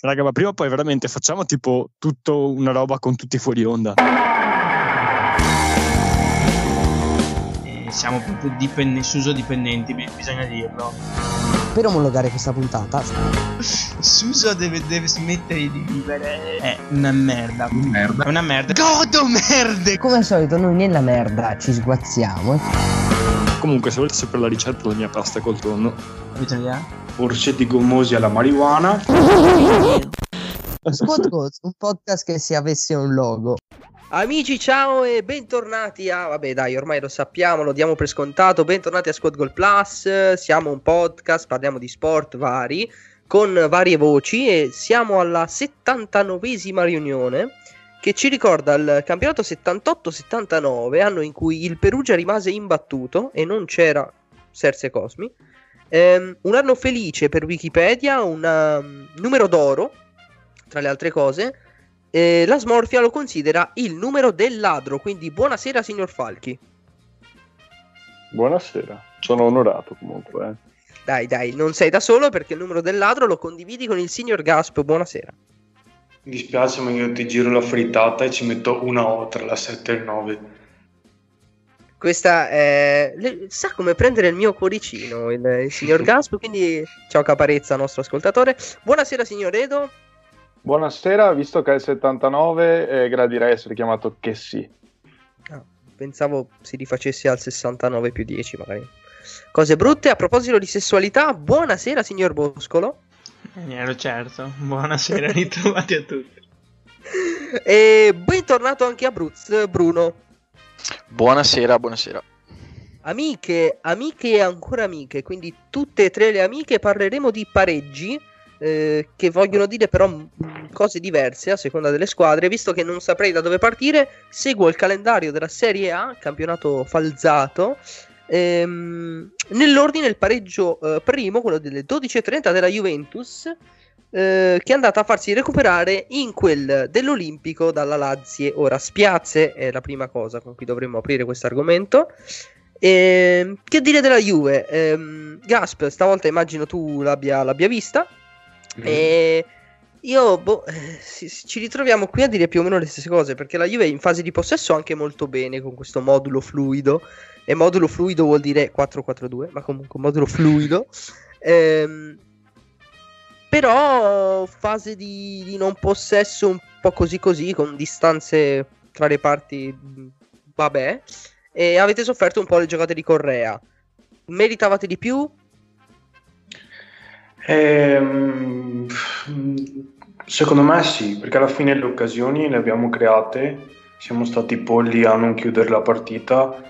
Raga, ma prima o poi veramente facciamo tipo tutto una roba con tutti fuori onda. Eh, siamo proprio dipen- Suso dipendenti, bi- bisogna dirlo. Per omologare questa puntata, Suso deve, deve smettere di vivere. È una merda. Merda. È una merda. Godo merde! come al solito, noi nella merda ci sguazziamo. Comunque, se volete sapere la ricetta della mia pasta col tonno, Avete un'idea? Orsetti gommosi alla marijuana. Squad Goals, un podcast che se avesse un logo. Amici, ciao e bentornati a. Vabbè, dai, ormai lo sappiamo, lo diamo per scontato. Bentornati a Squad Goal Plus. Siamo un podcast, parliamo di sport vari con varie voci e siamo alla 79esima riunione che ci ricorda il campionato 78-79, anno in cui il Perugia rimase imbattuto e non c'era Serse Cosmi. Ehm, un anno felice per Wikipedia, un um, numero d'oro, tra le altre cose. Eh, la smorfia lo considera il numero del ladro, quindi buonasera signor Falchi. Buonasera, sono onorato comunque. eh. Dai, dai, non sei da solo perché il numero del ladro lo condividi con il signor Gasp, buonasera. Mi dispiace, ma io ti giro la frittata e ci metto una O tra la 7 e il 9. Questa è... le- sa come prendere il mio cuoricino, il, il signor Gasp, quindi ciao Caparezza, nostro ascoltatore. Buonasera signor Edo. Buonasera, visto che è il 79, eh, gradirei essere chiamato che sì. Ah, pensavo si rifacesse al 69 più 10 magari. Cose brutte, a proposito di sessualità, buonasera signor Boscolo. Eh, ero certo. Buonasera, ritrovati a tutti. E bentornato anche a Bruz, Bruno. Buonasera, buonasera. Amiche, amiche e ancora amiche, quindi tutte e tre le amiche parleremo di pareggi eh, che vogliono dire però cose diverse a seconda delle squadre. Visto che non saprei da dove partire, seguo il calendario della Serie A, campionato falzato. Ehm, nell'ordine il pareggio eh, primo, quello delle 12.30 della Juventus, eh, che è andata a farsi recuperare in quel dell'Olimpico dalla Lazio. Ora, spiazze è la prima cosa con cui dovremmo aprire questo argomento. Ehm, che dire della Juve? Ehm, Gasp, stavolta immagino tu l'abbia, l'abbia vista. E io, boh, eh, ci ritroviamo qui a dire più o meno le stesse cose. Perché la Juve in fase di possesso anche molto bene con questo modulo fluido. E modulo fluido vuol dire 4-4-2, ma comunque modulo fluido. Ehm, però fase di, di non possesso un po' così così, con distanze tra le parti, vabbè. E avete sofferto un po' le giocate di Correa. Meritavate di più? Ehm, secondo me sì, perché alla fine le occasioni le abbiamo create, siamo stati polli a non chiudere la partita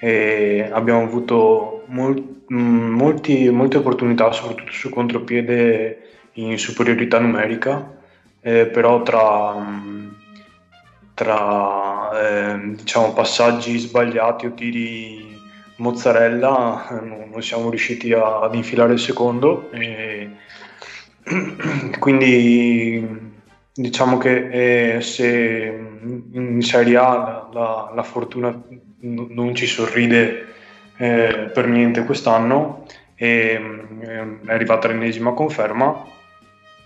e abbiamo avuto mol- mh, molti- molte opportunità, soprattutto sul contropiede in superiorità numerica, eh, però tra, mh, tra ehm, diciamo, passaggi sbagliati o tiri mozzarella eh, non, siamo riusciti a- ad infilare il secondo e quindi diciamo che eh, se in Serie A la, la- la fortuna n- non ci sorride eh, per niente quest'anno e mm, è arrivata l'ennesima conferma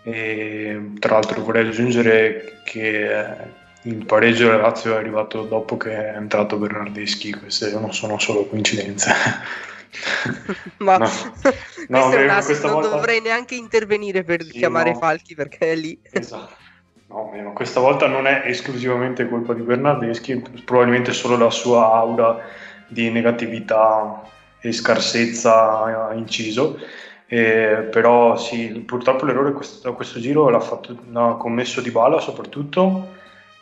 e tra l'altro vorrei aggiungere che eh, il pareggio della Lazio è arrivato dopo che è entrato Bernardeschi, queste non sono solo coincidenze. Ma No. No, è un beh, ass- questa non volta- dovrei neanche intervenire per Sì, chiamare no. Falchi perché è lì. Esatto. No, ma questa volta non è esclusivamente colpa di Bernardeschi, probabilmente solo la sua aura di negatività e scarsezza ha inciso. Eh, però sì, purtroppo l'errore questo, questo giro l'ha, fatto, l'ha commesso Di Bala soprattutto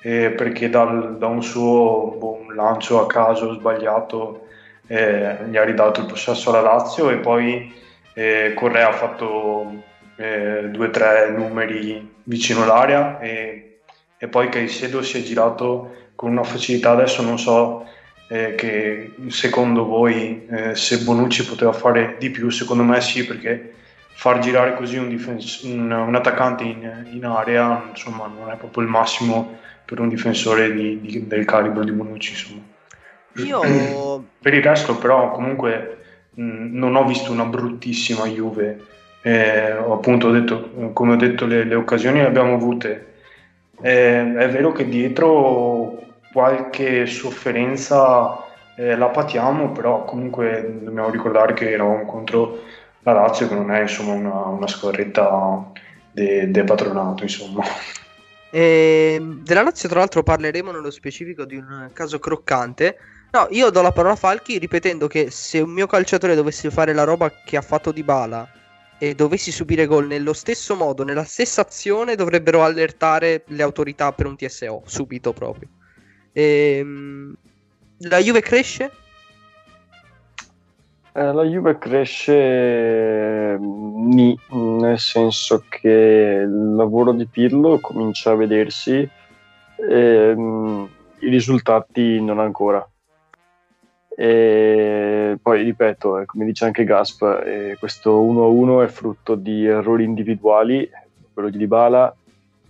eh, perché dal- da un suo boh, lancio a caso sbagliato eh, gli ha ridato il possesso alla Lazio e poi eh, Correa ha fatto eh, due o tre numeri vicino all'area e, e poi Caicedo si è girato con una facilità adesso non so eh, che secondo voi eh, se Bonucci poteva fare di più secondo me sì perché far girare così un, difens- un- un attaccante in, in area insomma non è proprio il massimo per un difensore di- di- del calibro di Bonucci insomma. Io per il resto, però, comunque mh, non ho visto una bruttissima Juve eh, appunto ho detto, come ho detto le, le occasioni le abbiamo avute. Eh, è vero che dietro qualche sofferenza eh, la patiamo, però comunque dobbiamo ricordare che eravamo contro la Lazio, che non è insomma una, una squadretta del de patronato, insomma. E della Lazio, tra l'altro, parleremo nello specifico di un caso croccante. No, io do la parola a Falchi ripetendo che se un mio calciatore dovesse fare la roba che ha fatto Di Bala e dovessi subire gol nello stesso modo, nella stessa azione, dovrebbero allertare le autorità per un TSO subito proprio. Ehm, la Juve cresce? Eh, la Juve cresce nì, nel senso che il lavoro di Pirlo comincia a vedersi e mh, i risultati non ancora. E poi ripeto, eh, come dice anche Gasp, eh, questo 1-1 è frutto di errori individuali, quello di Dybala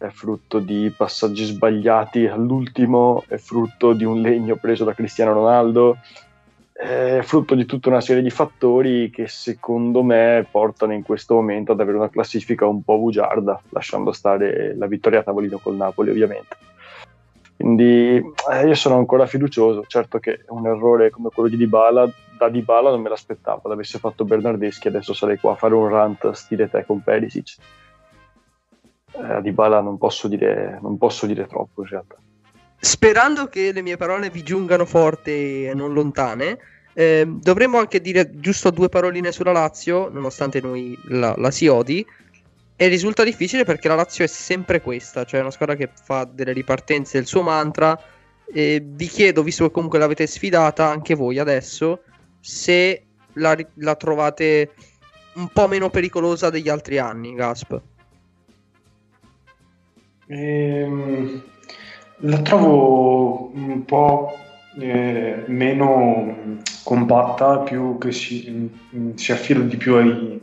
è frutto di passaggi sbagliati all'ultimo, è frutto di un legno preso da Cristiano Ronaldo, è frutto di tutta una serie di fattori che secondo me portano in questo momento ad avere una classifica un po' bugiarda, lasciando stare la vittoria a tavolino col Napoli ovviamente. Quindi eh, io sono ancora fiducioso, certo che un errore come quello di Dybala, da Dybala non me l'aspettavo, l'avesse fatto Bernardeschi adesso sarei qua a fare un rant stile te con Perisic. Eh, Dybala non posso, dire, non posso dire troppo in realtà. Sperando che le mie parole vi giungano forti e non lontane, eh, dovremmo anche dire giusto due paroline sulla Lazio, nonostante noi la, la si odi. E risulta difficile perché la Lazio è sempre questa, cioè una squadra che fa delle ripartenze il suo mantra. E vi chiedo, visto che comunque l'avete sfidata anche voi adesso, se la, la trovate un po' meno pericolosa degli altri anni, Gasp. Ehm, la trovo un po' eh, meno compatta, più che si, si affida di più ai,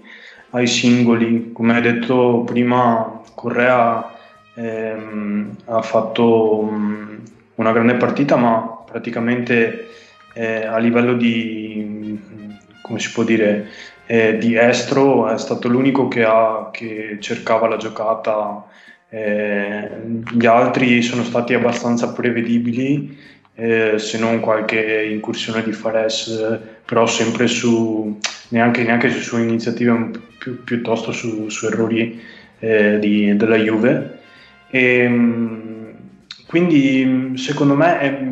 ai singoli. Come hai detto prima, Correa ehm, ha fatto um, una grande partita, ma praticamente eh, a livello di, come si può dire, eh, di estro è stato l'unico che, ha, che cercava la giocata. Eh, gli altri sono stati abbastanza prevedibili, eh, se non qualche incursione di Fares, però sempre su neanche, neanche su sue iniziative, più, piuttosto su, su errori eh, di, della Juve. E, quindi secondo me è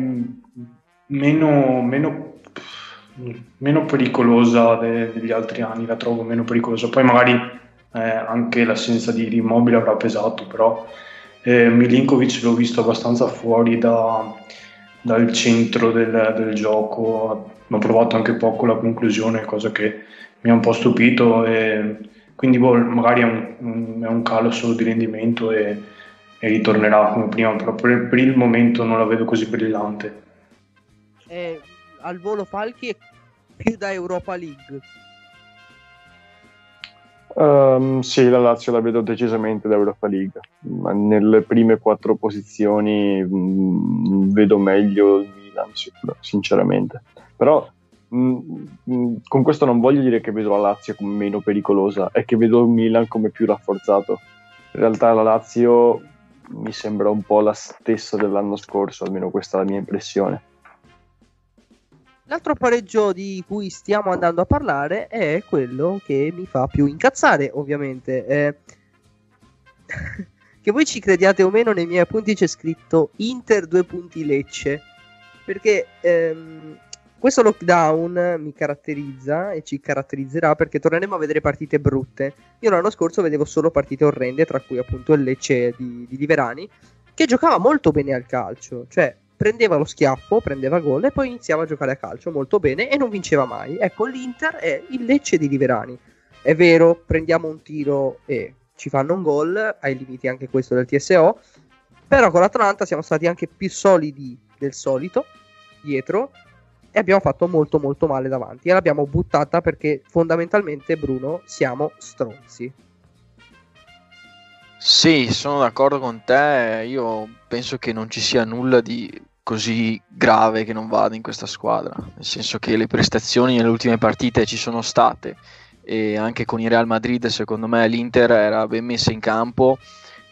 meno, meno, meno pericolosa de, degli altri anni, la trovo meno pericolosa. Poi magari eh, anche l'assenza di, di Immobile avrà pesato, però eh, Milinkovic l'ho visto abbastanza fuori da, dal centro del, del gioco, ho provato anche poco la conclusione, cosa che mi ha un po' stupito e quindi boh, magari è un, è un, calo solo di rendimento e, e ritornerà come prima, però per, per, il momento non la vedo così brillante. Eh, al volo Falchi è più da Europa League. Um, sì, la Lazio la vedo decisamente da Europa League, nelle prime quattro posizioni mh, mm, vedo meglio il Milan, sinceramente. Però mh, mh, con questo non voglio dire che vedo la Lazio come meno pericolosa, è che vedo il Milan come più rafforzato. In realtà la Lazio mi sembra un po' la stessa dell'anno scorso, almeno questa è la mia impressione. L'altro pareggio di cui stiamo andando a parlare è quello che mi fa più incazzare, ovviamente. Eh, che voi ci crediate o meno, nei miei appunti c'è scritto Inter due punti Lecce. Perché ehm, questo lockdown mi caratterizza e ci caratterizzerà perché torneremo a vedere partite brutte. Io l'anno scorso vedevo solo partite orrende, tra cui appunto il Lecce di, di Liverani, che giocava molto bene al calcio. Cioè, prendeva lo schiaffo, prendeva gol e poi iniziava a giocare a calcio molto bene e non vinceva mai. Ecco, l'Inter è il Lecce di Liverani. È vero, prendiamo un tiro e ci fanno un gol, ai limiti anche questo del TSO, però con l'Atalanta siamo stati anche più solidi del solito dietro e abbiamo fatto molto molto male davanti e l'abbiamo buttata perché fondamentalmente Bruno siamo stronzi. Sì, sono d'accordo con te. Io penso che non ci sia nulla di così grave che non vada in questa squadra. Nel senso che le prestazioni nelle ultime partite ci sono state e anche con il Real Madrid secondo me l'Inter era ben messa in campo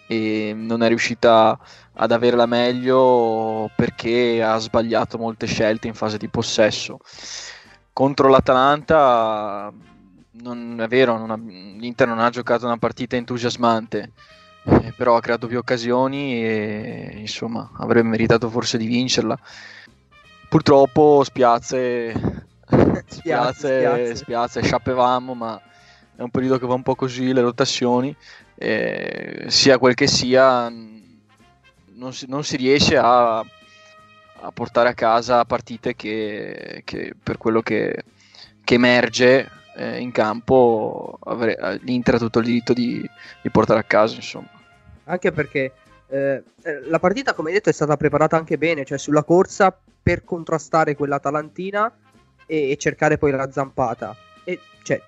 e non è riuscita ad avere la meglio perché ha sbagliato molte scelte in fase di possesso. Contro l'Atalanta non è vero, non ha, l'Inter non ha giocato una partita entusiasmante, eh, però ha creato più occasioni e insomma avrebbe meritato forse di vincerla. Purtroppo spiazze, spiazze, spiazze, sciappevamo, ma è un periodo che va un po' così, le rotazioni, eh, sia quel che sia, non si, non si riesce a, a, portare a casa partite che, che per quello che, che emerge eh, in campo avre- l'Inter ha tutto il diritto di, di, portare a casa insomma anche perché eh, eh, la partita come detto è stata preparata anche bene cioè sulla corsa per contrastare quella talantina e, e cercare poi la zampata. E cioè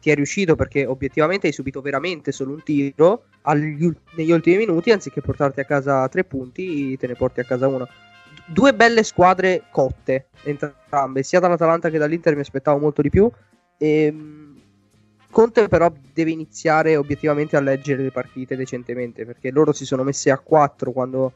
ti è riuscito perché obiettivamente hai subito veramente solo un tiro agli, negli ultimi minuti anziché portarti a casa tre punti te ne porti a casa uno. Due belle squadre cotte entrambe sia dall'Atalanta che dall'Inter mi aspettavo molto di più e, Conte però deve iniziare obiettivamente a leggere le partite decentemente perché loro si sono messi a 4 quando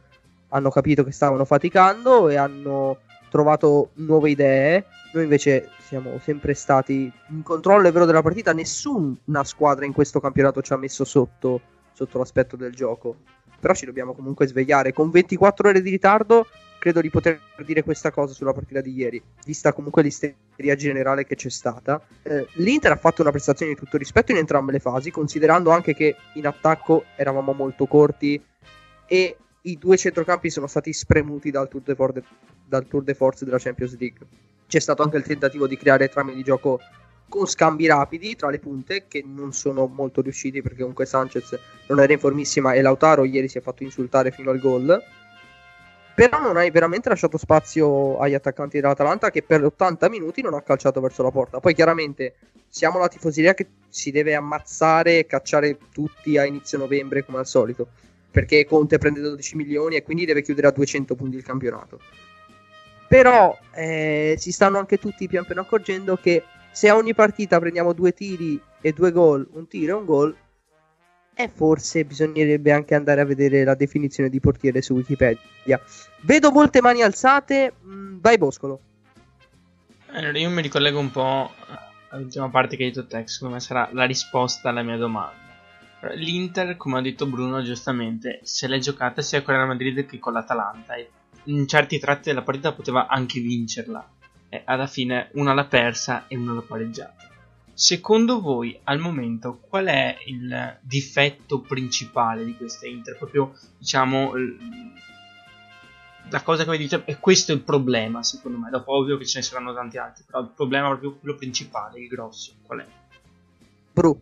hanno capito che stavano faticando e hanno trovato nuove idee. Noi invece siamo sempre stati in controllo, è vero, della partita. Nessuna squadra in questo campionato ci ha messo sotto, sotto l'aspetto del gioco. Però ci dobbiamo comunque svegliare. Con 24 ore di ritardo credo di poter dire questa cosa sulla partita di ieri, vista comunque l'isteria generale che c'è stata. Eh, L'Inter ha fatto una prestazione di tutto rispetto in entrambe le fasi, considerando anche che in attacco eravamo molto corti e i due centrocampi sono stati spremuti dal tour, de force, dal tour de force della Champions League. C'è stato anche il tentativo di creare trame di gioco con scambi rapidi tra le punte che non sono molto riusciti perché comunque Sanchez non era in formissima e Lautaro ieri si è fatto insultare fino al gol però non hai veramente lasciato spazio agli attaccanti dell'Atalanta che per 80 minuti non ha calciato verso la porta. Poi chiaramente siamo la tifoseria che si deve ammazzare e cacciare tutti a inizio novembre come al solito, perché Conte prende 12 milioni e quindi deve chiudere a 200 punti il campionato. Però eh, si stanno anche tutti pian piano accorgendo che se a ogni partita prendiamo due tiri e due gol, un tiro e un gol, e forse bisognerebbe anche andare a vedere la definizione di portiere su Wikipedia. Vedo molte mani alzate, mm, vai Boscolo. Allora io mi ricollego un po' all'ultima parte che hai detto te, secondo me sarà la risposta alla mia domanda. L'Inter, come ha detto Bruno giustamente, se l'è giocata sia con la Madrid che con l'Atalanta e in certi tratti della partita poteva anche vincerla. E alla fine una l'ha persa e una l'ha pareggiata. Secondo voi al momento qual è il difetto principale di questa Inter? Proprio diciamo la cosa che vi dite è questo il problema secondo me. Dopo ovvio che ce ne saranno tanti altri, però il problema è proprio quello principale, il grosso, qual è? Bru.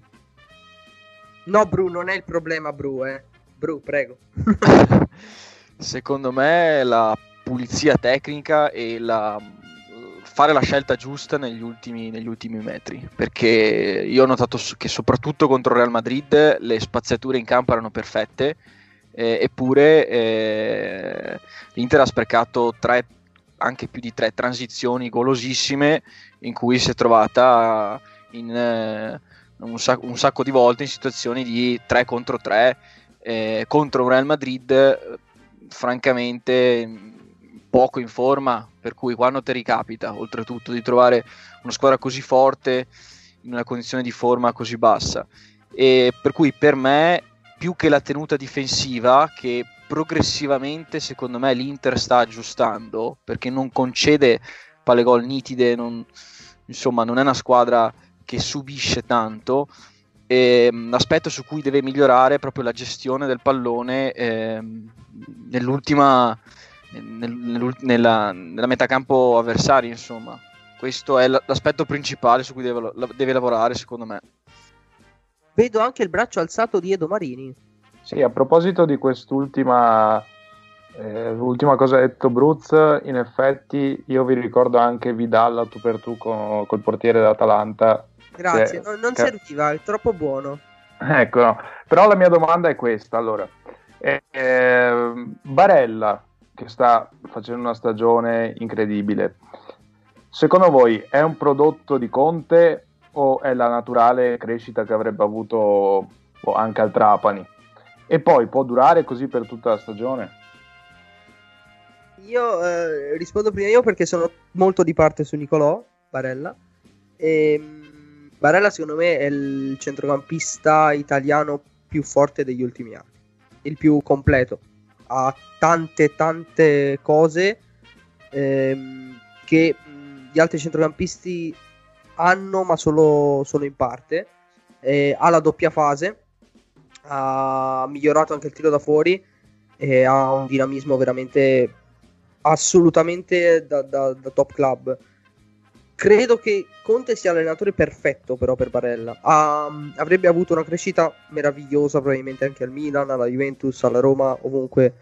No, Bru, non è il problema, Bru, eh. Bru, prego. secondo me la pulizia tecnica e la fare la scelta giusta negli ultimi, negli ultimi metri, perché io ho notato che soprattutto contro Real Madrid le spaziature in campo erano perfette, eh, eppure eh, l'Inter ha sprecato tre, anche più di tre transizioni golosissime in cui si è trovata in, eh, un, sacco, un, sacco, di volte in situazioni di 3 contro 3 eh, contro un Real Madrid francamente poco in forma, per cui quando ti ricapita, oltretutto, di trovare una squadra così forte in una condizione di forma così bassa. E per cui per me, più che la tenuta difensiva, che progressivamente secondo me l'Inter sta aggiustando, perché non concede palle gol nitide, non, insomma non è una squadra che subisce tanto, e, l'aspetto su cui deve migliorare è proprio la gestione del pallone eh, nell'ultima nel, nella, nella metacampo avversaria, insomma. Questo è l'aspetto principale su cui deve, deve lavorare, secondo me. Vedo anche il braccio alzato di Edo Marini. Sì, a proposito di quest'ultima eh, l'ultima cosa ha detto Bruz, in effetti io vi ricordo anche Vidal a tu per tu con, col portiere dell'Atalanta. Grazie, non, non che... serviva, è troppo buono. Ecco, no. però la mia domanda è questa, allora. Eh, eh, Barella, che sta facendo una stagione incredibile. Secondo voi è un prodotto di Conte o è la naturale crescita che avrebbe avuto boh, anche al Trapani? E poi può durare così per tutta la stagione? Io eh, rispondo prima io perché sono molto di parte su Nicolò Barella. E, mm, Barella secondo me è il centrocampista italiano più forte degli ultimi anni, il più completo. Ha tante tante cose ehm, che gli altri centrocampisti hanno, ma solo, solo in parte. Eh, ha la doppia fase, ha migliorato anche il tiro da fuori e ha un dinamismo veramente assolutamente da, da, da top club. Credo che Conte sia l'allenatore perfetto però per Barella. Ha, avrebbe avuto una crescita meravigliosa probabilmente anche al Milan, alla Juventus, alla Roma, ovunque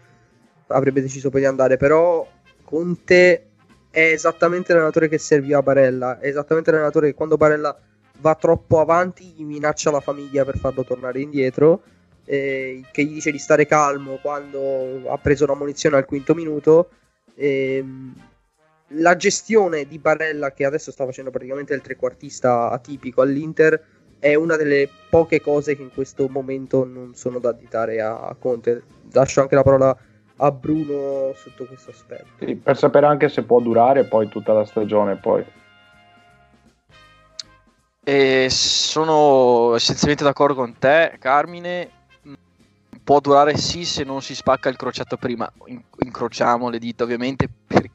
avrebbe deciso poi di andare. Però Conte è esattamente l'allenatore che serviva a Barella. È esattamente l'allenatore che quando Barella va troppo avanti gli minaccia la famiglia per farlo tornare indietro. Eh, che gli dice di stare calmo quando ha preso la munizione al quinto minuto Ehm, la gestione di Barella, che adesso sta facendo praticamente il trequartista atipico all'Inter, è una delle poche cose che in questo momento non sono da additare a Conte. Lascio anche la parola a Bruno sotto questo aspetto. Sì, per sapere anche se può durare poi tutta la stagione. Poi. E sono essenzialmente d'accordo con te, Carmine può durare sì se non si spacca il crociato prima. incrociamo le dita ovviamente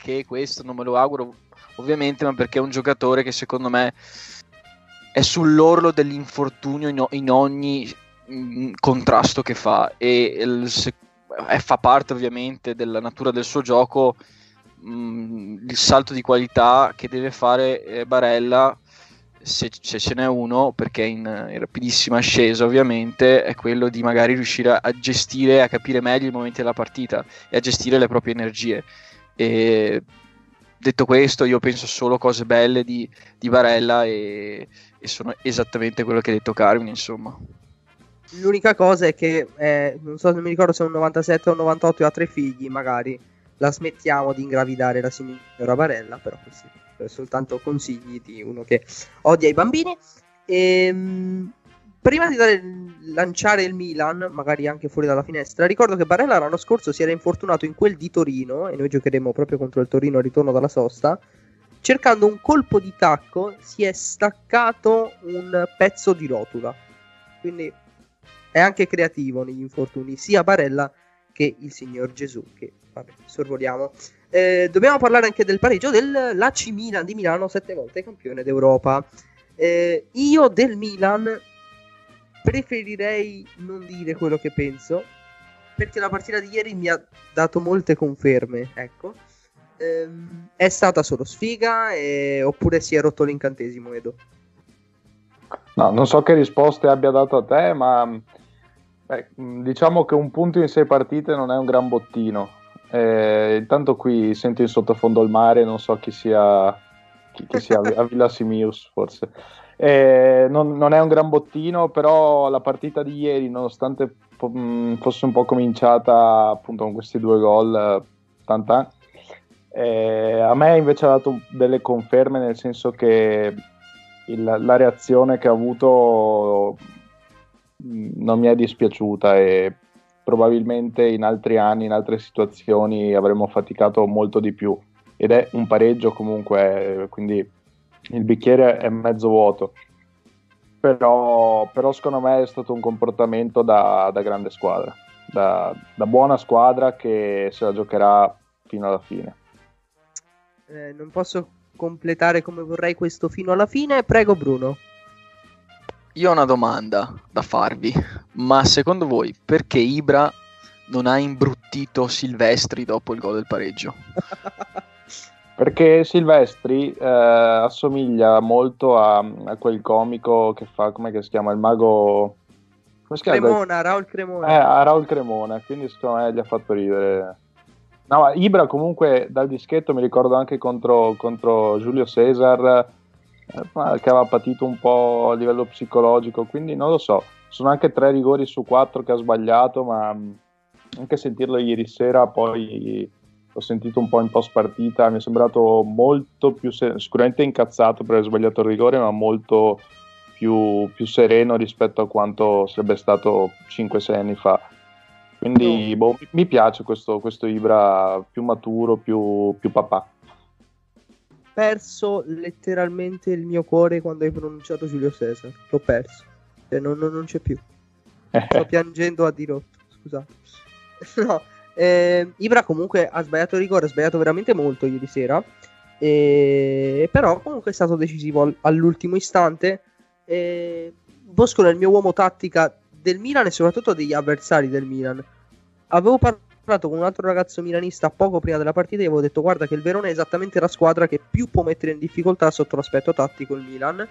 perché questo non me lo auguro ovviamente, ma perché è un giocatore che secondo me è sull'orlo dell'infortunio in, in ogni in mm, contrasto che fa e il, se, eh, fa parte ovviamente della natura del suo gioco mh, mm, il salto di qualità che deve fare eh, Barella se, se, ce n'è uno, perché in, in, rapidissima ascesa ovviamente, è quello di magari riuscire a, a gestire, a capire meglio i momenti della partita e a gestire le proprie energie. E detto questo, io penso solo cose belle di, di Barella e, e, sono esattamente quello che ha detto Carmine, insomma. L'unica cosa è che, eh, non so se mi ricordo se è un 97 o un 98 e ha tre figli, magari la smettiamo di ingravidare la signora Barella, però questi soltanto consigli di uno che odia i bambini. Ehm, prima di dare, lanciare il Milan, magari anche fuori dalla finestra, ricordo che Barella l'anno scorso si era infortunato in quel di Torino, e noi giocheremo proprio contro il Torino al ritorno dalla sosta. Cercando un colpo di tacco, si è staccato un pezzo di rotula. Quindi è anche creativo negli infortuni, sia Barella che il signor Gesù, che vabbè, sorvoliamo. Eh, dobbiamo parlare anche del pareggio dell'AC Milan di Milano, sette volte campione d'Europa. Eh, io del Milan preferirei non dire quello che penso, perché la partita di ieri mi ha dato molte conferme, ecco. Eh, è stata solo sfiga e... oppure si è rotto l'incantesimo, Edo? No, non so che risposte abbia dato a te, ma beh, diciamo che un punto in sei partite non è un gran bottino eh, intanto qui sento in sottofondo il mare, non so chi sia, chi, chi sia a Villa Simius forse. Eh, non, non, è un gran bottino, però la partita di ieri, nonostante mm, fosse un po' cominciata appunto con questi due gol, eh, a me invece ha dato delle conferme, nel senso che il, la reazione che ha avuto mm, non mi è dispiaciuta e probabilmente in altri anni, in altre situazioni avremmo faticato molto di più. Ed è un pareggio comunque, quindi il bicchiere è mezzo vuoto. Però, però secondo me è stato un comportamento da, da grande squadra, da, da, buona squadra che se la giocherà fino alla fine. Eh, non posso completare come vorrei questo fino alla fine, prego Bruno. Io ho una domanda da farvi, ma secondo voi perché Ibra non ha imbruttito Silvestri dopo il gol del pareggio? perché Silvestri eh, assomiglia molto a, a, quel comico che fa, come si chiama, il mago... Come si chiama? Cremona, Raul Cremona. Eh, a Raul Cremona, quindi secondo me gli ha fatto ridere. No, Ibra comunque dal dischetto mi ricordo anche contro, contro Giulio Cesar eh, che aveva patito un po' a livello psicologico, quindi non lo so. Sono anche tre rigori su quattro che ha sbagliato, ma mm, anche sentirlo ieri sera poi ho sentito un po' in post partita, mi è sembrato molto più sicuramente incazzato per aver sbagliato il rigore, ma molto più, più sereno rispetto a quanto sarebbe stato 5-6 anni fa. Quindi boh, mi piace questo, questo Ibra più maturo, più, più papà. Perso letteralmente il mio cuore quando hai pronunciato Giulio Cesar. L'ho perso. Cioè, non, non- non c'è più. Sto piangendo a dirotto. Scusate. No. Eh, Ibra comunque ha sbagliato il rigore, ha sbagliato veramente molto ieri sera. E... Però comunque è stato decisivo al- all'ultimo istante. E... Bosco è il mio uomo tattica del Milan e soprattutto degli avversari del Milan. Avevo parlato con un altro ragazzo milanista poco prima della partita e avevo detto guarda che il Verona è esattamente la squadra che più può mettere in difficoltà sotto l'aspetto tattico il Milan.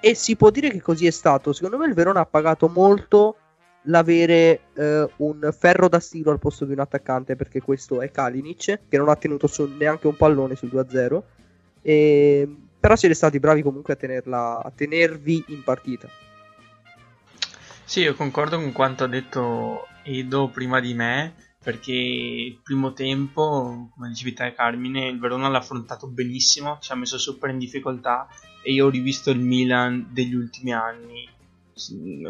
E si può dire che così è stato. Secondo me il Verona ha pagato molto l'avere eh, un ferro da stiro al posto di un attaccante perché questo è Kalinic che non ha tenuto su neanche un pallone sul 2-0 e... però siete stati bravi comunque a, tenerla, a tenervi in partita Sì, io concordo con quanto ha detto Edo prima di me, perché il primo tempo, come dicevi te Carmine, il Verona l'ha affrontato benissimo, ci ha messo super in difficoltà e io ho rivisto il Milan degli ultimi anni.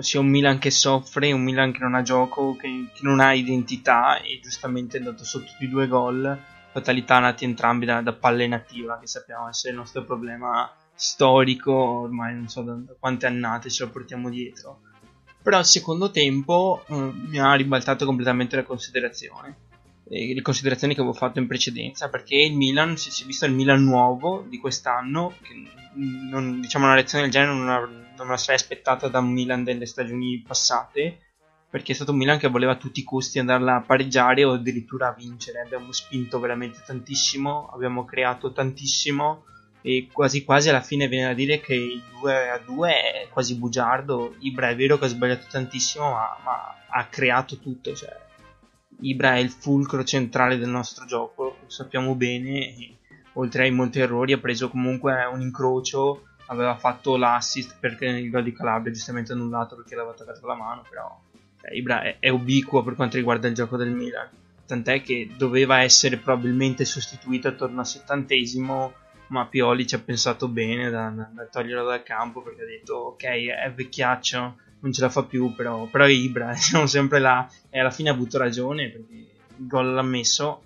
Sia un Milan che soffre, un Milan che non ha gioco, che, che non ha identità e giustamente è andato sotto di due gol, fatalità nati entrambi da, da palle nativa, che sappiamo essere il nostro problema storico, ormai non so da, da quante annate ce lo portiamo dietro. Però al secondo tempo eh, mi ha ribaltato completamente la considerazione le considerazioni che avevo fatto in precedenza perché il Milan si si è visto il Milan nuovo di quest'anno che non, diciamo una reazione del genere non, non me la sarei aspettata da un Milan delle stagioni passate perché è stato un Milan che voleva a tutti i costi andarla a pareggiare o addirittura a vincere abbiamo spinto veramente tantissimo abbiamo creato tantissimo e quasi quasi alla fine viene da dire che il 2 a 2 è quasi bugiardo. Ibra è vero che ha sbagliato tantissimo, ma, ma ha creato tutto. Cioè, Ibra è il fulcro centrale del nostro gioco, lo sappiamo bene. oltre ai molti errori, ha preso comunque un incrocio. Aveva fatto l'assist perché il gol di Calabria giustamente annullato perché l'aveva toccato la mano. Però cioè, Ibra è, è ubiquo per quanto riguarda il gioco del Milan. Tant'è che doveva essere probabilmente sostituito attorno al settantesimo ma Pioli ci ha pensato bene da, da- toglierlo dal campo perché ha detto ok è vecchiaccio non ce la fa più però, però Ibra siamo sempre là e alla fine ha avuto ragione perché il gol l'ha messo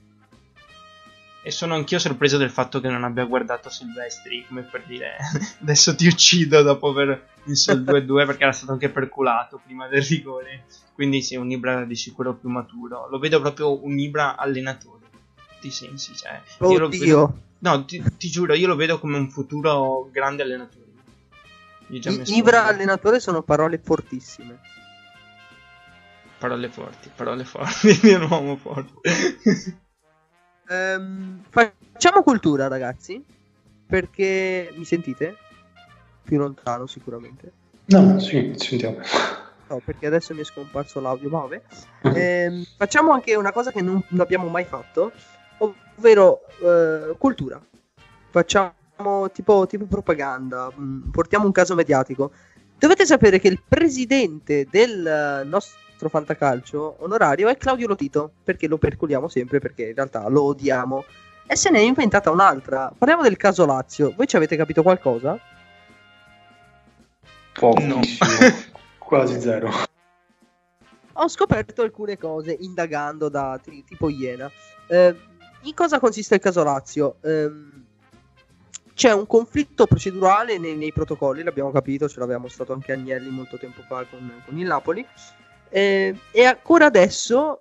e sono anch'io sorpreso del fatto che non abbia guardato Silvestri come per dire adesso ti uccido dopo aver messo il 2-2 perché era stato anche perculato prima del rigore. Quindi sì un Ibra di sicuro più maturo. Lo vedo proprio un Ibra allenatore. In tutti i sensi cioè, io lo vedo- oddio No, ti, ti giuro, io lo vedo come un futuro grande allenatore. Ibra allenatore sono parole fortissime. Parole forti, parole forti, un uomo forte. Ehm, facciamo cultura ragazzi perché mi sentite? più lontano sicuramente No, sì, ci sentiamo. No, perché adesso mi è scomparso l'audio, ma vabbè. Ehm, facciamo anche una cosa che non non abbiamo mai fatto, ovvero eh, cultura. Facciamo tipo, tipo propaganda, mm, portiamo un caso mediatico. Dovete sapere che il presidente del eh, nostro fantacalcio onorario è Claudio Lotito, perché lo percoliamo sempre, perché in realtà lo odiamo. E se ne è inventata un'altra. Parliamo del caso Lazio. Voi ci avete capito qualcosa? Pochissimo. Quasi zero. ho scoperto alcune cose indagando da ti- tipo Iena. Eh, in cosa consiste il caso Lazio? Ehm, c'è un conflitto procedurale nei, nei protocolli, l'abbiamo capito, ce l'aveva mostrato anche Agnelli molto tempo fa con, con il Napoli. Eh, e ancora adesso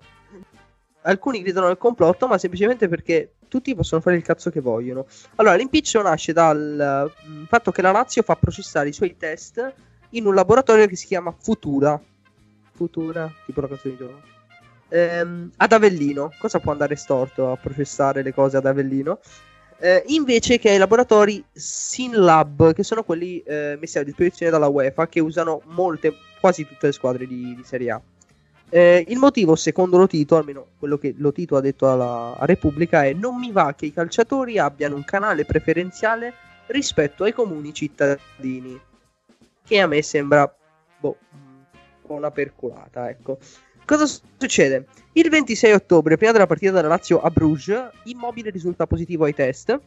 alcuni gridano al complotto, ma semplicemente perché tutti possono fare il cazzo che vogliono. Allora, l'impiccio nasce dal mm, fatto che la Lazio fa processare i suoi test in un laboratorio che si chiama Futura. Futura, tipo la canzone di Giorgio. Ehm, ad Avellino. Cosa può andare storto a processare le cose ad Avellino? Eh, invece che ai laboratori SynLab, che sono quelli eh, messi a disposizione dalla UEFA, che usano molte, quasi tutte le squadre di, di Serie A. Eh, il motivo, secondo Lotito, almeno quello che Lotito ha detto alla Repubblica, è non mi va che i calciatori abbiano un canale preferenziale rispetto ai comuni cittadini. Che a me sembra boh, una percolata, ecco. Cosa succede? Il 26 ottobre, prima della partita della Lazio a Bruges, Immobile risulta positivo ai test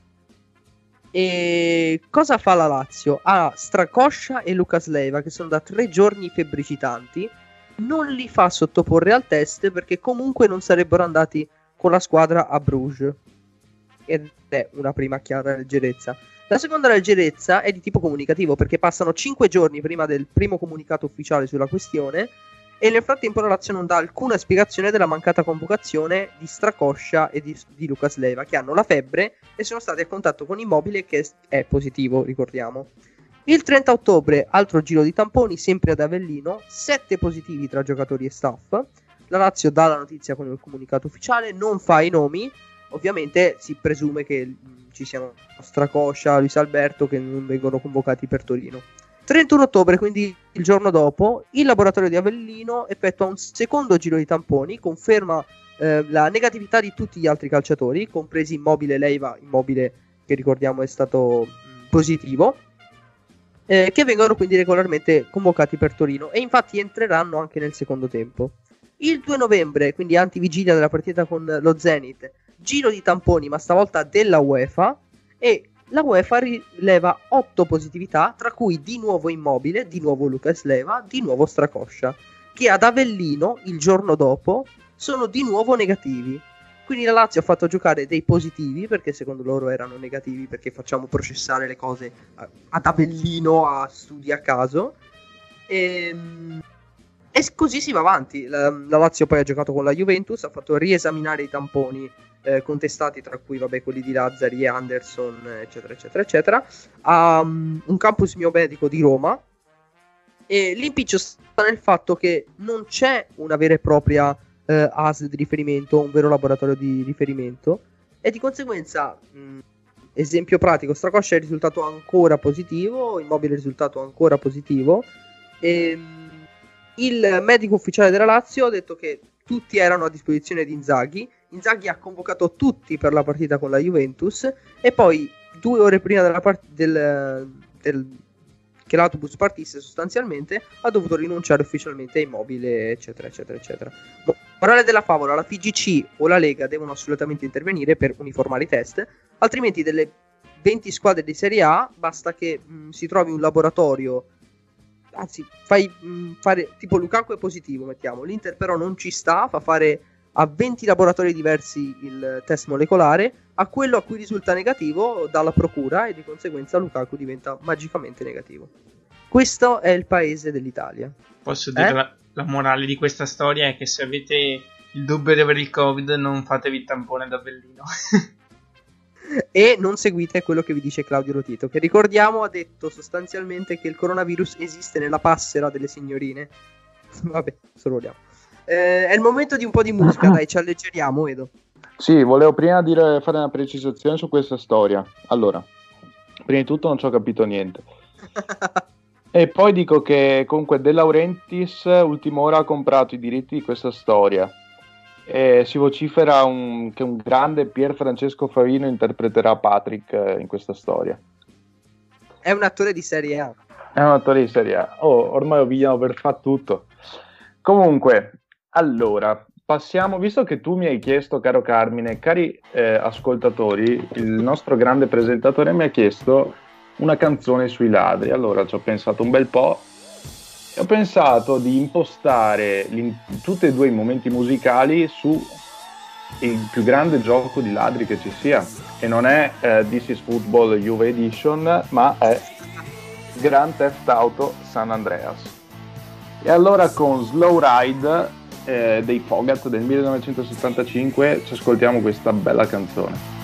E cosa fa la Lazio? Ha Stracoscia e Lucas Leiva che sono da tre giorni febbricitanti. Non li fa sottoporre al test perché comunque non sarebbero andati con la squadra a Bruges. Ed è una prima chiara leggerezza. La seconda leggerezza è di tipo comunicativo perché passano 5 giorni prima del primo comunicato ufficiale sulla questione e nel frattempo la Lazio non dà alcuna spiegazione della mancata convocazione di Stracoscia e di, di Lucas Leva che hanno la febbre e sono stati a contatto con Immobile che è positivo, ricordiamo. Il 30 ottobre, altro giro di tamponi, sempre ad Avellino, 7 positivi tra giocatori e staff. La Lazio dà la notizia con il comunicato ufficiale, non fa i nomi, ovviamente si presume che ci siano Stracoscia, Luis Alberto che non vengono convocati per Torino. 31 ottobre, quindi il giorno dopo, il laboratorio di Avellino effettua un secondo giro di tamponi, conferma eh, la negatività di tutti gli altri calciatori, compresi Immobile Leiva, Immobile che ricordiamo è stato positivo, eh, che vengono quindi regolarmente convocati per Torino e infatti entreranno anche nel secondo tempo. Il 2 novembre, quindi antivigilia della partita con lo Zenit, giro di tamponi, ma stavolta della UEFA, e la UEFA rileva 8 positività, tra cui di nuovo Immobile, di nuovo Lucas Leva, di nuovo Stracoscia, che ad Avellino, il giorno dopo, sono di nuovo negativi. Quindi la Lazio ha fatto giocare dei positivi, perché secondo loro erano negativi, perché facciamo processare le cose ad Avellino a studi a caso. Ehm, e così si va avanti. La, la Lazio poi ha giocato con la Juventus, ha fatto riesaminare i tamponi eh, contestati, tra cui vabbè, quelli di Lazzari e Anderson, eccetera, eccetera, eccetera, a um, un campus biomedico di Roma. E l'impiccio sta nel fatto che non c'è una vera e propria eh, AS di riferimento, un vero laboratorio di riferimento, e di conseguenza, mh, esempio pratico, Stracoscia è risultato ancora positivo, Immobile è risultato ancora positivo, e mh, il medico ufficiale della Lazio ha detto che tutti erano a disposizione di Inzaghi. Inzaghi ha convocato tutti per la partita con la Juventus e poi due ore prima della part- del, del, che l'autobus partisse sostanzialmente ha dovuto rinunciare ufficialmente a immobile eccetera eccetera eccetera. Morale della favola la FIGC o la Lega devono assolutamente intervenire per uniformare i test altrimenti delle 20 squadre di Serie A basta che mh, si trovi un laboratorio anzi fai mh, fare tipo Lukaku è positivo mettiamo l'Inter però non ci sta fa fare a 20 laboratori diversi il test molecolare, a quello a cui risulta negativo dalla procura e di conseguenza Lukaku diventa magicamente negativo. Questo è il paese dell'Italia. Posso dire eh? la, la, morale di questa storia è che se avete il dubbio di avere il Covid non fatevi il tampone da Bellino. e non seguite quello che vi dice Claudio Rotito, che ricordiamo ha detto sostanzialmente che il coronavirus esiste nella passera delle signorine. Vabbè, solo vogliamo. Eh, è il momento di un po' di musica, dai, ci alleggeriamo, Edo. Sì, volevo prima dire, fare una precisazione su questa storia. Allora, prima di tutto non ci ho capito niente. e poi dico che comunque De Laurentiis ultima ora ha comprato i diritti di questa storia. E si vocifera un, che un grande Pier Francesco Favino interpreterà Patrick eh, in questa storia. È un attore di serie A. È un attore di serie A. Oh, ormai ho per fare tutto. Comunque, allora, passiamo, visto che tu mi hai chiesto, caro Carmine, cari eh, ascoltatori, il nostro grande presentatore mi ha chiesto una canzone sui ladri. Allora ci ho pensato un bel po' ho pensato di impostare tutti e due i momenti musicali su il più grande gioco di ladri che ci sia. E non è eh, This is Football Juve Edition, ma è Grand Theft Auto San Andreas. E allora con Slow Ride eh, dei Fogat del 1975 ci ascoltiamo questa bella canzone.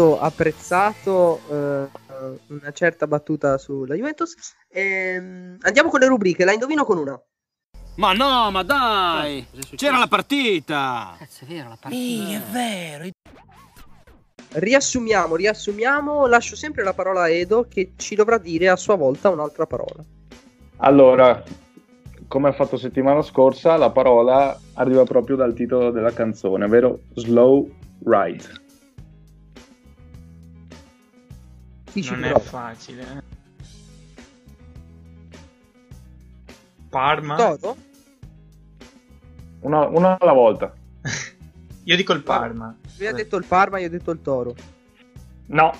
Molto apprezzato eh, una certa battuta sulla Juventus. Ehm, andiamo con le rubriche, la indovino con una. Ma no, ma dai! C'era la partita! Cazzo, è vero la partita. è vero! Riassumiamo, riassumiamo, lascio sempre la parola a Edo che ci dovrà dire a sua volta un'altra parola. Allora, come ha fatto settimana scorsa, la parola arriva proprio dal titolo della canzone, ovvero Slow Ride. Chi ci Non è prova? facile. eh. Parma? Toto? Una, una alla volta. Io dico il Parma. Lui ha detto il Parma, io ho detto il Toro. No.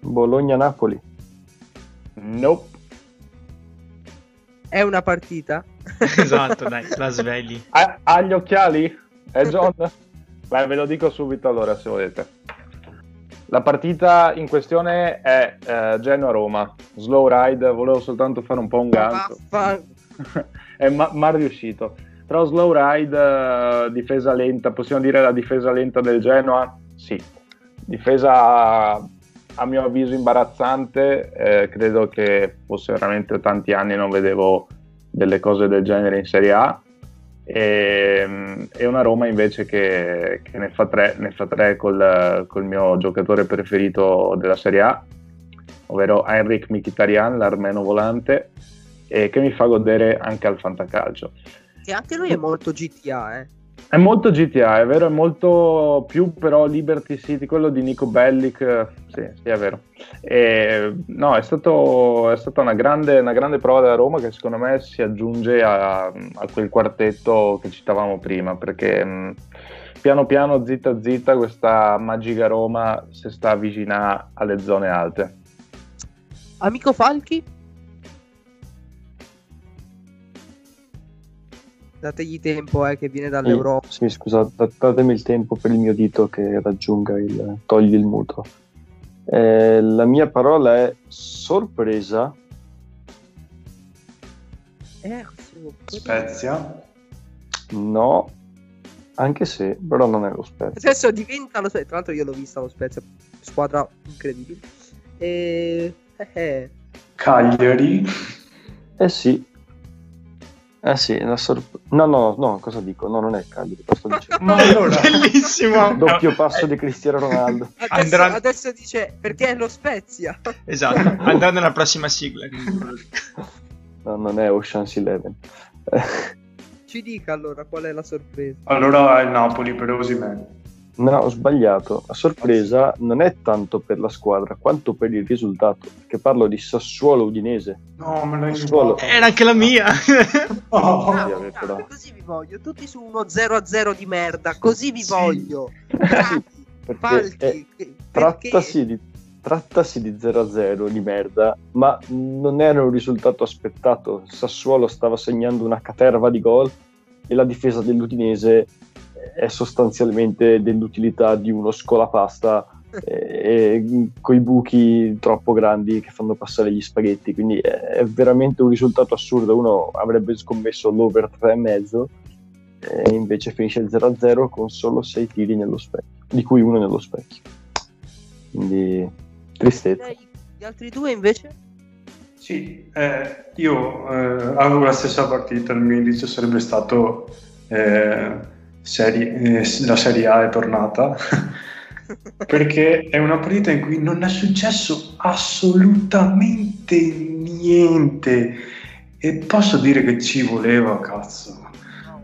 Bologna-Napoli. Nope. È una partita? esatto, dai, la svegli. Ha, ha gli occhiali? È John? Beh, ve lo dico subito allora se volete. La partita in questione è eh, Genoa-Roma. Slow ride, volevo soltanto fare un po' un gancio. È ma, mal riuscito. Però slow ride, eh, difesa lenta, possiamo dire la difesa lenta del Genoa? Sì. Difesa a mio avviso imbarazzante, eh, credo che fosse veramente tanti anni non vedevo delle cose del genere in Serie A. E, e una Roma invece che, che ne fa tre, ne fa tre col, col mio giocatore preferito della Serie A, ovvero Heinrich Mkhitaryan, l'armeno volante, e che mi fa godere anche al fantacalcio. Che anche lui è molto GTA, eh. È molto GTA, è vero, è molto più però Liberty City, quello di Nico Bellic, eh, sì, sì è vero. E, no, è, stato, è stata una grande, una grande prova della Roma che secondo me si aggiunge a, a quel quartetto che citavamo prima, perché mh, piano piano, zitta zitta, questa magica Roma si sta avvicinando alle zone alte. Amico Falchi? Dategli tempo, eh, che viene dall'Europa. Sì, scusa, da- datemi il tempo per il mio dito che raggiunga il togli il muto. Eh, la mia parola è sorpresa. Eh, Spezia. No, anche se, però non è lo Spezia. Adesso diventa lo Spezia. Tra l'altro, io l'ho vista lo Spezia, squadra incredibile. E... eh, eh. Cagliari. Eh sì. Eh sì, la sorp- no, no, no, cosa dico? No, non è Cagliari, sto dicendo. Ma allora, Bellissimo. Doppio passo di Cristiano Ronaldo. Adesso, Andrà- adesso dice perché è lo Spezia. Esatto, andrà nella prossima sigla. No, non è Ocean's Eleven. Ci dica allora qual è la sorpresa. allora è il Napoli per Osimhen. No, ho sbagliato. La sorpresa non è tanto per la squadra quanto per il risultato. Perché parlo di Sassuolo Udinese. No, me l'hai rubato. Era anche la mia. Oh. Bravo, bravo. Così vi voglio, tutti su uno 0 a 0 di merda, così vi Sì. voglio. Bravi, Perché Falchi, è- trattasi, di, trattasi di 0-0 di merda, ma non era un risultato aspettato. Sassuolo stava segnando una caterva di gol e la difesa dell'Udinese è sostanzialmente dell'utilità di uno scolapasta e, coi buchi troppo grandi che fanno passare gli spaghetti. Quindi è, è veramente un risultato assurdo. Uno avrebbe scommesso l'over 3,5 e invece finisce il 0-0 con solo 6 tiri nello specchio, di cui uno nello specchio. Quindi tristezza. Gli altri due invece? Sì, eh, io eh, avevo la stessa partita, il mio indizio sarebbe stato eh, serie- eh, la Serie A è tornata, perché è una partita in cui non è successo assolutamente niente e posso dire che ci voleva, cazzo.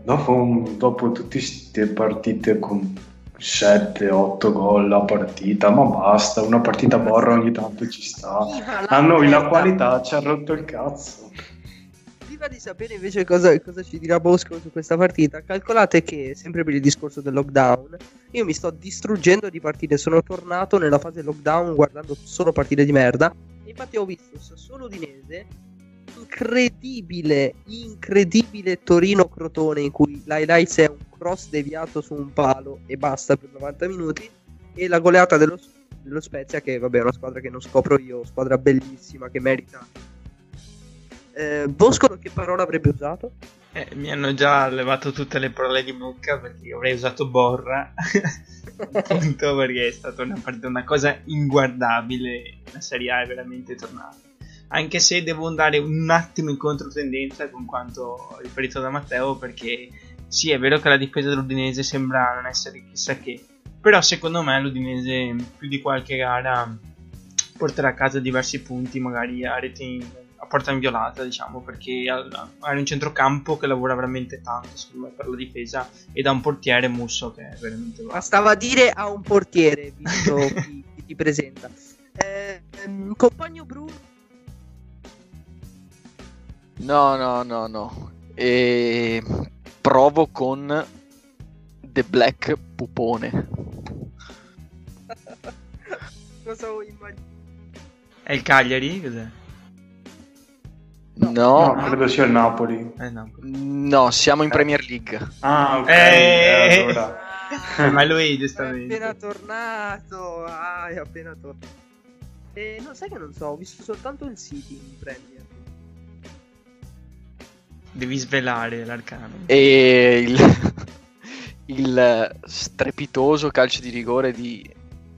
Dopo, un- dopo tutte queste partite con 7-8 gol a partita, ma basta, una partita borra ogni tanto ci sta. A noi la qualità ci ha rotto il cazzo. Prima di sapere invece cosa, cosa ci dirà Bosco su questa partita, calcolate che, sempre per il discorso del lockdown, io mi sto distruggendo di partite. Sono tornato nella fase lockdown guardando solo partite di merda. E infatti ho visto solo Udinese, incredibile, incredibile Torino-Crotone, in cui l'highlights è un cross deviato su un palo e basta per 90 minuti. E la goleata dello, dello Spezia, che vabbè è una squadra che non scopro io, squadra bellissima che merita eh, Bosco che parola avrebbe usato? Eh, mi hanno già levato tutte le parole di bocca perché avrei usato Borra. Appunto perché è stata una, una cosa inguardabile. La Serie A è veramente tornata. Anche se devo andare un attimo in controtendenza con quanto riferito da Matteo, perché sì, è vero che la difesa dell'Udinese sembra non essere chissà che, però secondo me l'Udinese più di qualche gara porterà a casa diversi punti, magari a a porta inviolata, diciamo, perché ha ha un centrocampo che lavora veramente tanto, secondo me, per la difesa e da un portiere Musso che è veramente bravo. Bastava dire a un portiere, visto chi, chi ti presenta. Eh, ehm, compagno Bruno, No, no, no, no. E provo con The Black Pupone. cosa vuoi immaginare? È il Cagliari? Cos'è? No, No, credo sia il Napoli. Eh no. no, siamo in Premier League. Ah, ok. Eh. eh, allora. Ma lui È appena giustamente. tornato. Ah, è appena tornato. Eh, no, sai che non so, ho visto soltanto il City in Premier. Devi svelare l'arcano. E il, il strepitoso calcio di rigore di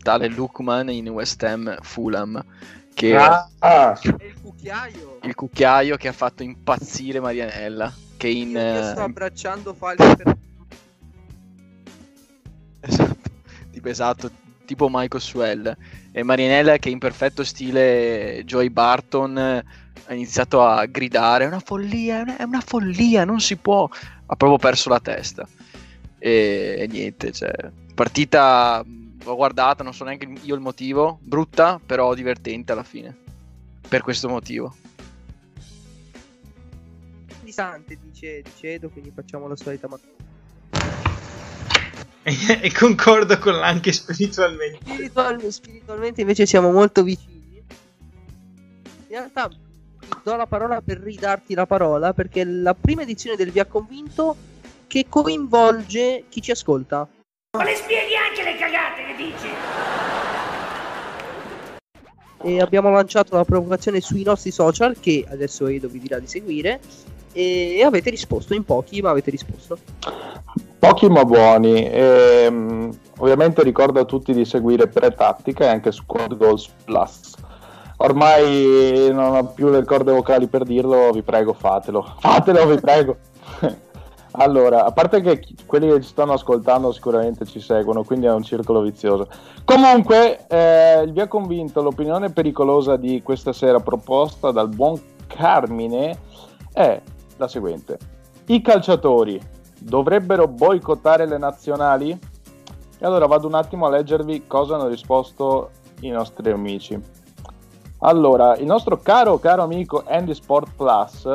tale Lukman in West Ham Fulham. Che Ah, ah, il cucchiaio. il cucchiaio che ha fatto impazzire Marianella. Che in. Io, sto eh, abbracciando Falco per... Esatto, tipo esatto, tipo Michael Swell. E Marianella che in perfetto stile Joey Barton ha iniziato a gridare: È una follia, è una, è una follia, non si può. Ha proprio perso la testa. E, e niente, cioè, partita l'ho guardata, non so neanche io il motivo. Brutta, però divertente alla fine. Per questo motivo. di Sante, dice, dice Edo, quindi facciamo la solita ma- e concordo con l'anche spiritualmente. Spiritual- spiritualmente invece siamo molto vicini. In realtà ti do la parola per ridarti la parola perché è la prima edizione del Vi ha convinto che coinvolge chi ci ascolta. Ma le spieghi anche le cagate che dici? E abbiamo lanciato la provocazione sui nostri social che adesso Edo vi dirà di seguire e avete risposto in pochi ma avete risposto. pochi ma buoni. Ehm, ovviamente ricordo a tutti di seguire Pretattica e anche Squad Goals Plus. Ormai non ho più le corde vocali per dirlo, vi prego fatelo. Fatelo, vi prego. Allora, a parte che chi- quelli che ci stanno ascoltando sicuramente ci seguono, quindi è un circolo vizioso. Comunque, eh, vi ha convinto l'opinione pericolosa di questa sera proposta dal buon Carmine è la seguente. I calciatori dovrebbero boicottare le nazionali? E allora vado un attimo a leggervi cosa hanno risposto i nostri amici. Allora, il nostro caro, caro amico Andy Sport Plus,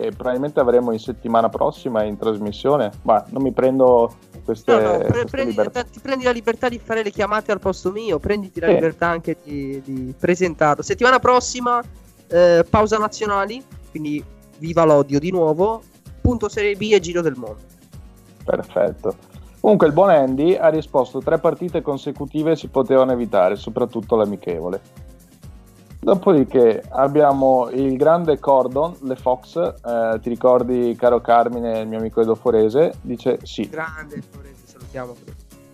che probabilmente avremo in settimana prossima in trasmissione, ma non mi prendo queste, No, no, pre- prendi, libertà. ti prendi la libertà di fare le chiamate al posto mio, prenditi la Sì. libertà anche di, di presentarlo. Settimana prossima, eh, pausa nazionali, quindi viva l'odio di nuovo, punto Serie B e Giro del Mondo. Perfetto. Comunque il buon Andy ha risposto tre partite consecutive si potevano evitare, soprattutto l'amichevole. Dopodiché abbiamo il grande Cordon, le Fox, eh, ti ricordi caro Carmine, il mio amico Edo Forese, dice sì Grande, Torrente, salutiamo.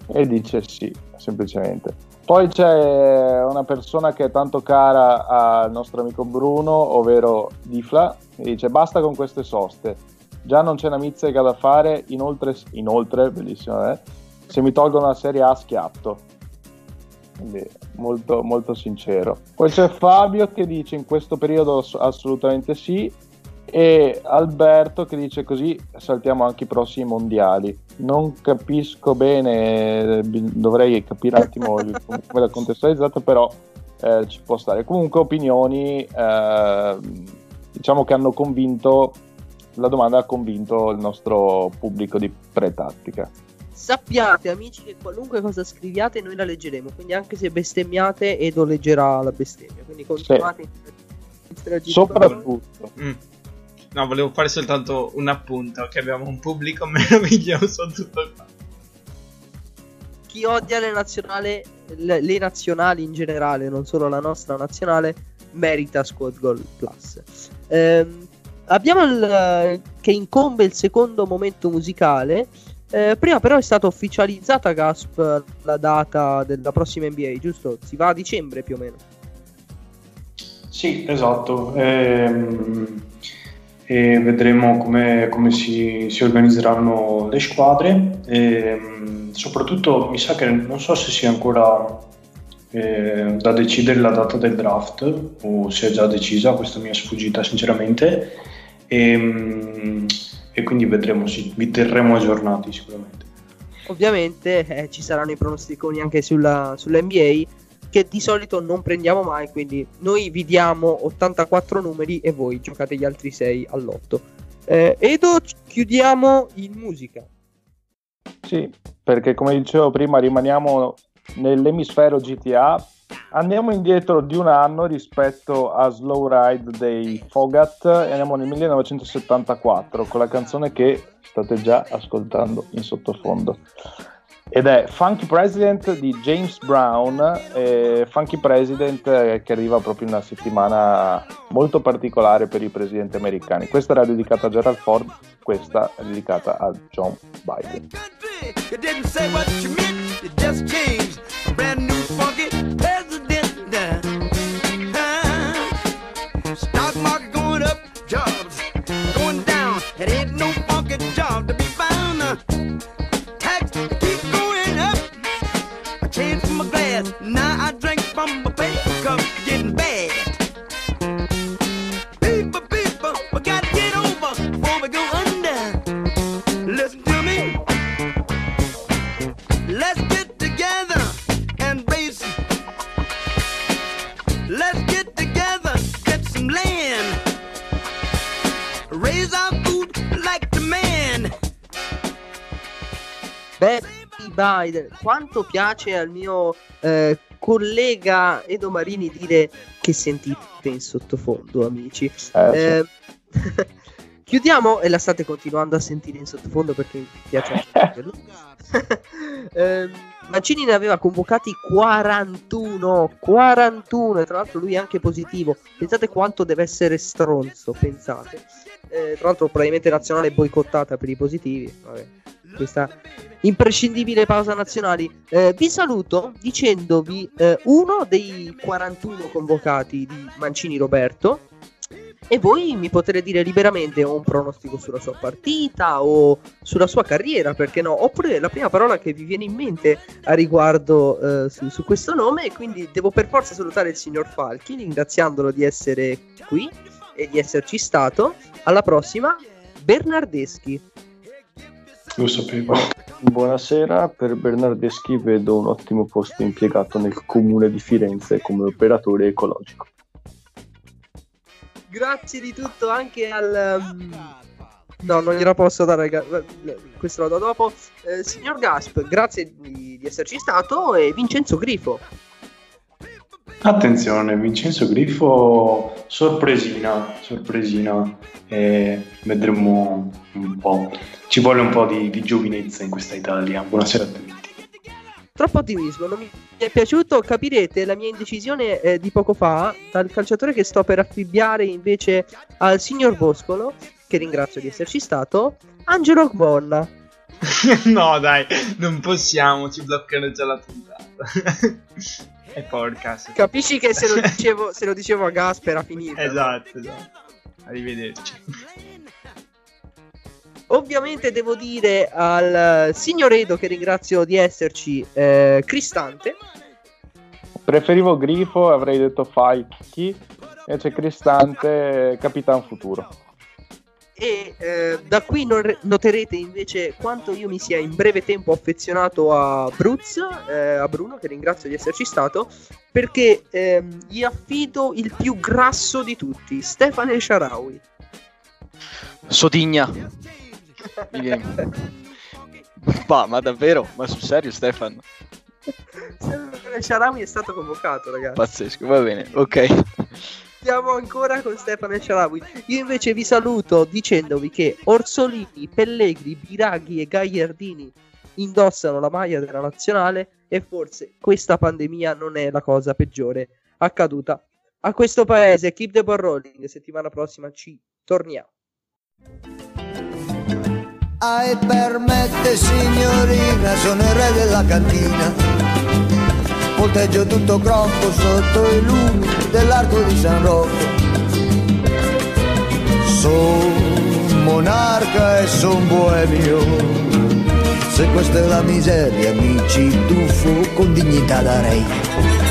e dice sì, semplicemente. Poi c'è una persona che è tanto cara al nostro amico Bruno, ovvero Difla, che dice basta con queste soste, già non c'è una mizzica da fare, inoltre, inoltre bellissimo, eh? se mi tolgono la serie A schiatto. Quindi molto, molto sincero. Poi c'è Fabio che dice in questo periodo ass- assolutamente sì e Alberto che dice così saltiamo anche i prossimi mondiali. Non capisco bene, bi- dovrei capire un attimo come l'ha contestualizzato, però eh, ci può stare. Comunque opinioni eh, diciamo che hanno convinto, la domanda ha convinto il nostro pubblico di pretattica. Sappiate, amici, che qualunque cosa scriviate noi la leggeremo. Quindi anche se bestemmiate, Edo leggerà la bestemmia. Quindi continuate noi. Soprattutto. Mm. No, volevo fare soltanto un appunto che abbiamo un pubblico meraviglioso tutto qua. chi odia le nazionali, le, le nazionali in generale, non solo la nostra nazionale, merita Squad Goal Plus. Ehm, abbiamo il, che incombe il secondo momento musicale. Eh, prima però è stata ufficializzata Gasp la data della prossima NBA, giusto? Si va a dicembre più o meno. Sì, esatto. Ehm, e vedremo come, come si, si organizzeranno le squadre. Ehm, soprattutto mi sa che non so se sia ancora eh, da decidere la data del draft o se è già decisa, questa mi è sfuggita sinceramente. E, e quindi vedremo, sì, vi terremo aggiornati sicuramente. Ovviamente eh, ci saranno i pronosticoni anche sulla, sull'NBA che di solito non prendiamo mai, quindi noi vi diamo 84 numeri e voi giocate gli altri 6 all'otto. Eh, Edo, chiudiamo in musica. Sì, perché come dicevo prima rimaniamo nell'emisfero GTA. Andiamo indietro di un anno rispetto a Slow Ride dei Fogat e andiamo nel 1974 con la canzone che state già ascoltando in sottofondo ed è Funky President di James Brown, eh, Funky President eh, che arriva proprio in una settimana molto particolare per i presidenti americani. Questa era dedicata a Gerald Ford, questa è dedicata a John Biden. Yeah. Biden, quanto piace al mio eh, collega Edo Marini dire che sentite in sottofondo, amici. Eh, sì. Eh, chiudiamo e la state continuando a sentire in sottofondo perché mi piace sentirlo. Ehm, Mancini ne aveva convocati 41 41 e tra l'altro lui è anche positivo pensate quanto deve essere stronzo pensate Eh, tra l'altro probabilmente nazionale boicottata per i positivi Vabbè, questa imprescindibile pausa nazionali Eh, vi saluto dicendovi eh, uno dei 41 convocati di Mancini Roberto e voi mi potete dire liberamente o un pronostico sulla sua partita o sulla sua carriera, perché no? Oppure la prima parola che vi viene in mente a riguardo eh, su, su questo nome. E quindi devo per forza salutare il signor Falchi, ringraziandolo di essere qui e di esserci stato. Alla prossima, Bernardeschi. Lo sapevo. Buonasera, per Bernardeschi vedo un ottimo posto impiegato nel comune di Firenze come operatore ecologico. Grazie di tutto anche al. um, No, non gliela posso dare. Questo lo do dopo. Eh, signor Gasp, grazie di, di esserci stato. E Vincenzo Grifo. Attenzione, Vincenzo Grifo, sorpresina, sorpresina, e vedremo un po'. Ci vuole un po' di, di giovinezza in questa Italia. Buonasera a tutti. Troppo ottimismo, non mi è piaciuto. Capirete la mia indecisione eh, di poco fa dal calciatore che sto per affibbiare invece al signor Boscolo, che ringrazio di esserci stato, Angelo Bonna. no, dai, non possiamo, ci bloccano già la puntata. e porca. se- Capisci che se lo dicevo, se lo dicevo a Gasp era finita. Esatto, esatto. Arrivederci. Ovviamente devo dire al signor Edo che ringrazio di esserci eh, Cristante. Preferivo Grifo, avrei detto Falchi, invece Cristante Capitan Futuro. E eh, da qui non- noterete invece quanto io mi sia in breve tempo affezionato a Bruz, eh, a Bruno, che ringrazio di esserci stato, perché ehm, gli affido il più grasso di tutti, Stefano El Sharawi. Sodigna. Mi viene. Ma, ma davvero? Ma sul serio, Stefano? Stefano El Sharawi è stato convocato, ragazzi. Pazzesco, va bene, ok. Siamo ancora con Stefano El Sharawi. Io invece vi saluto dicendovi che Orsolini, Pellegrini, Biraghi e Gagliardini indossano la maglia della nazionale e forse questa pandemia non è la cosa peggiore accaduta a questo paese. Keep the ball rolling. Settimana prossima ci torniamo. Ai permette signorina, sono il re della cantina. Volteggio tutto crocco sotto i lumi dell'arco di San Rocco. Son monarca e son boemio. Se questa è la miseria mi ci tuffo con dignità darei.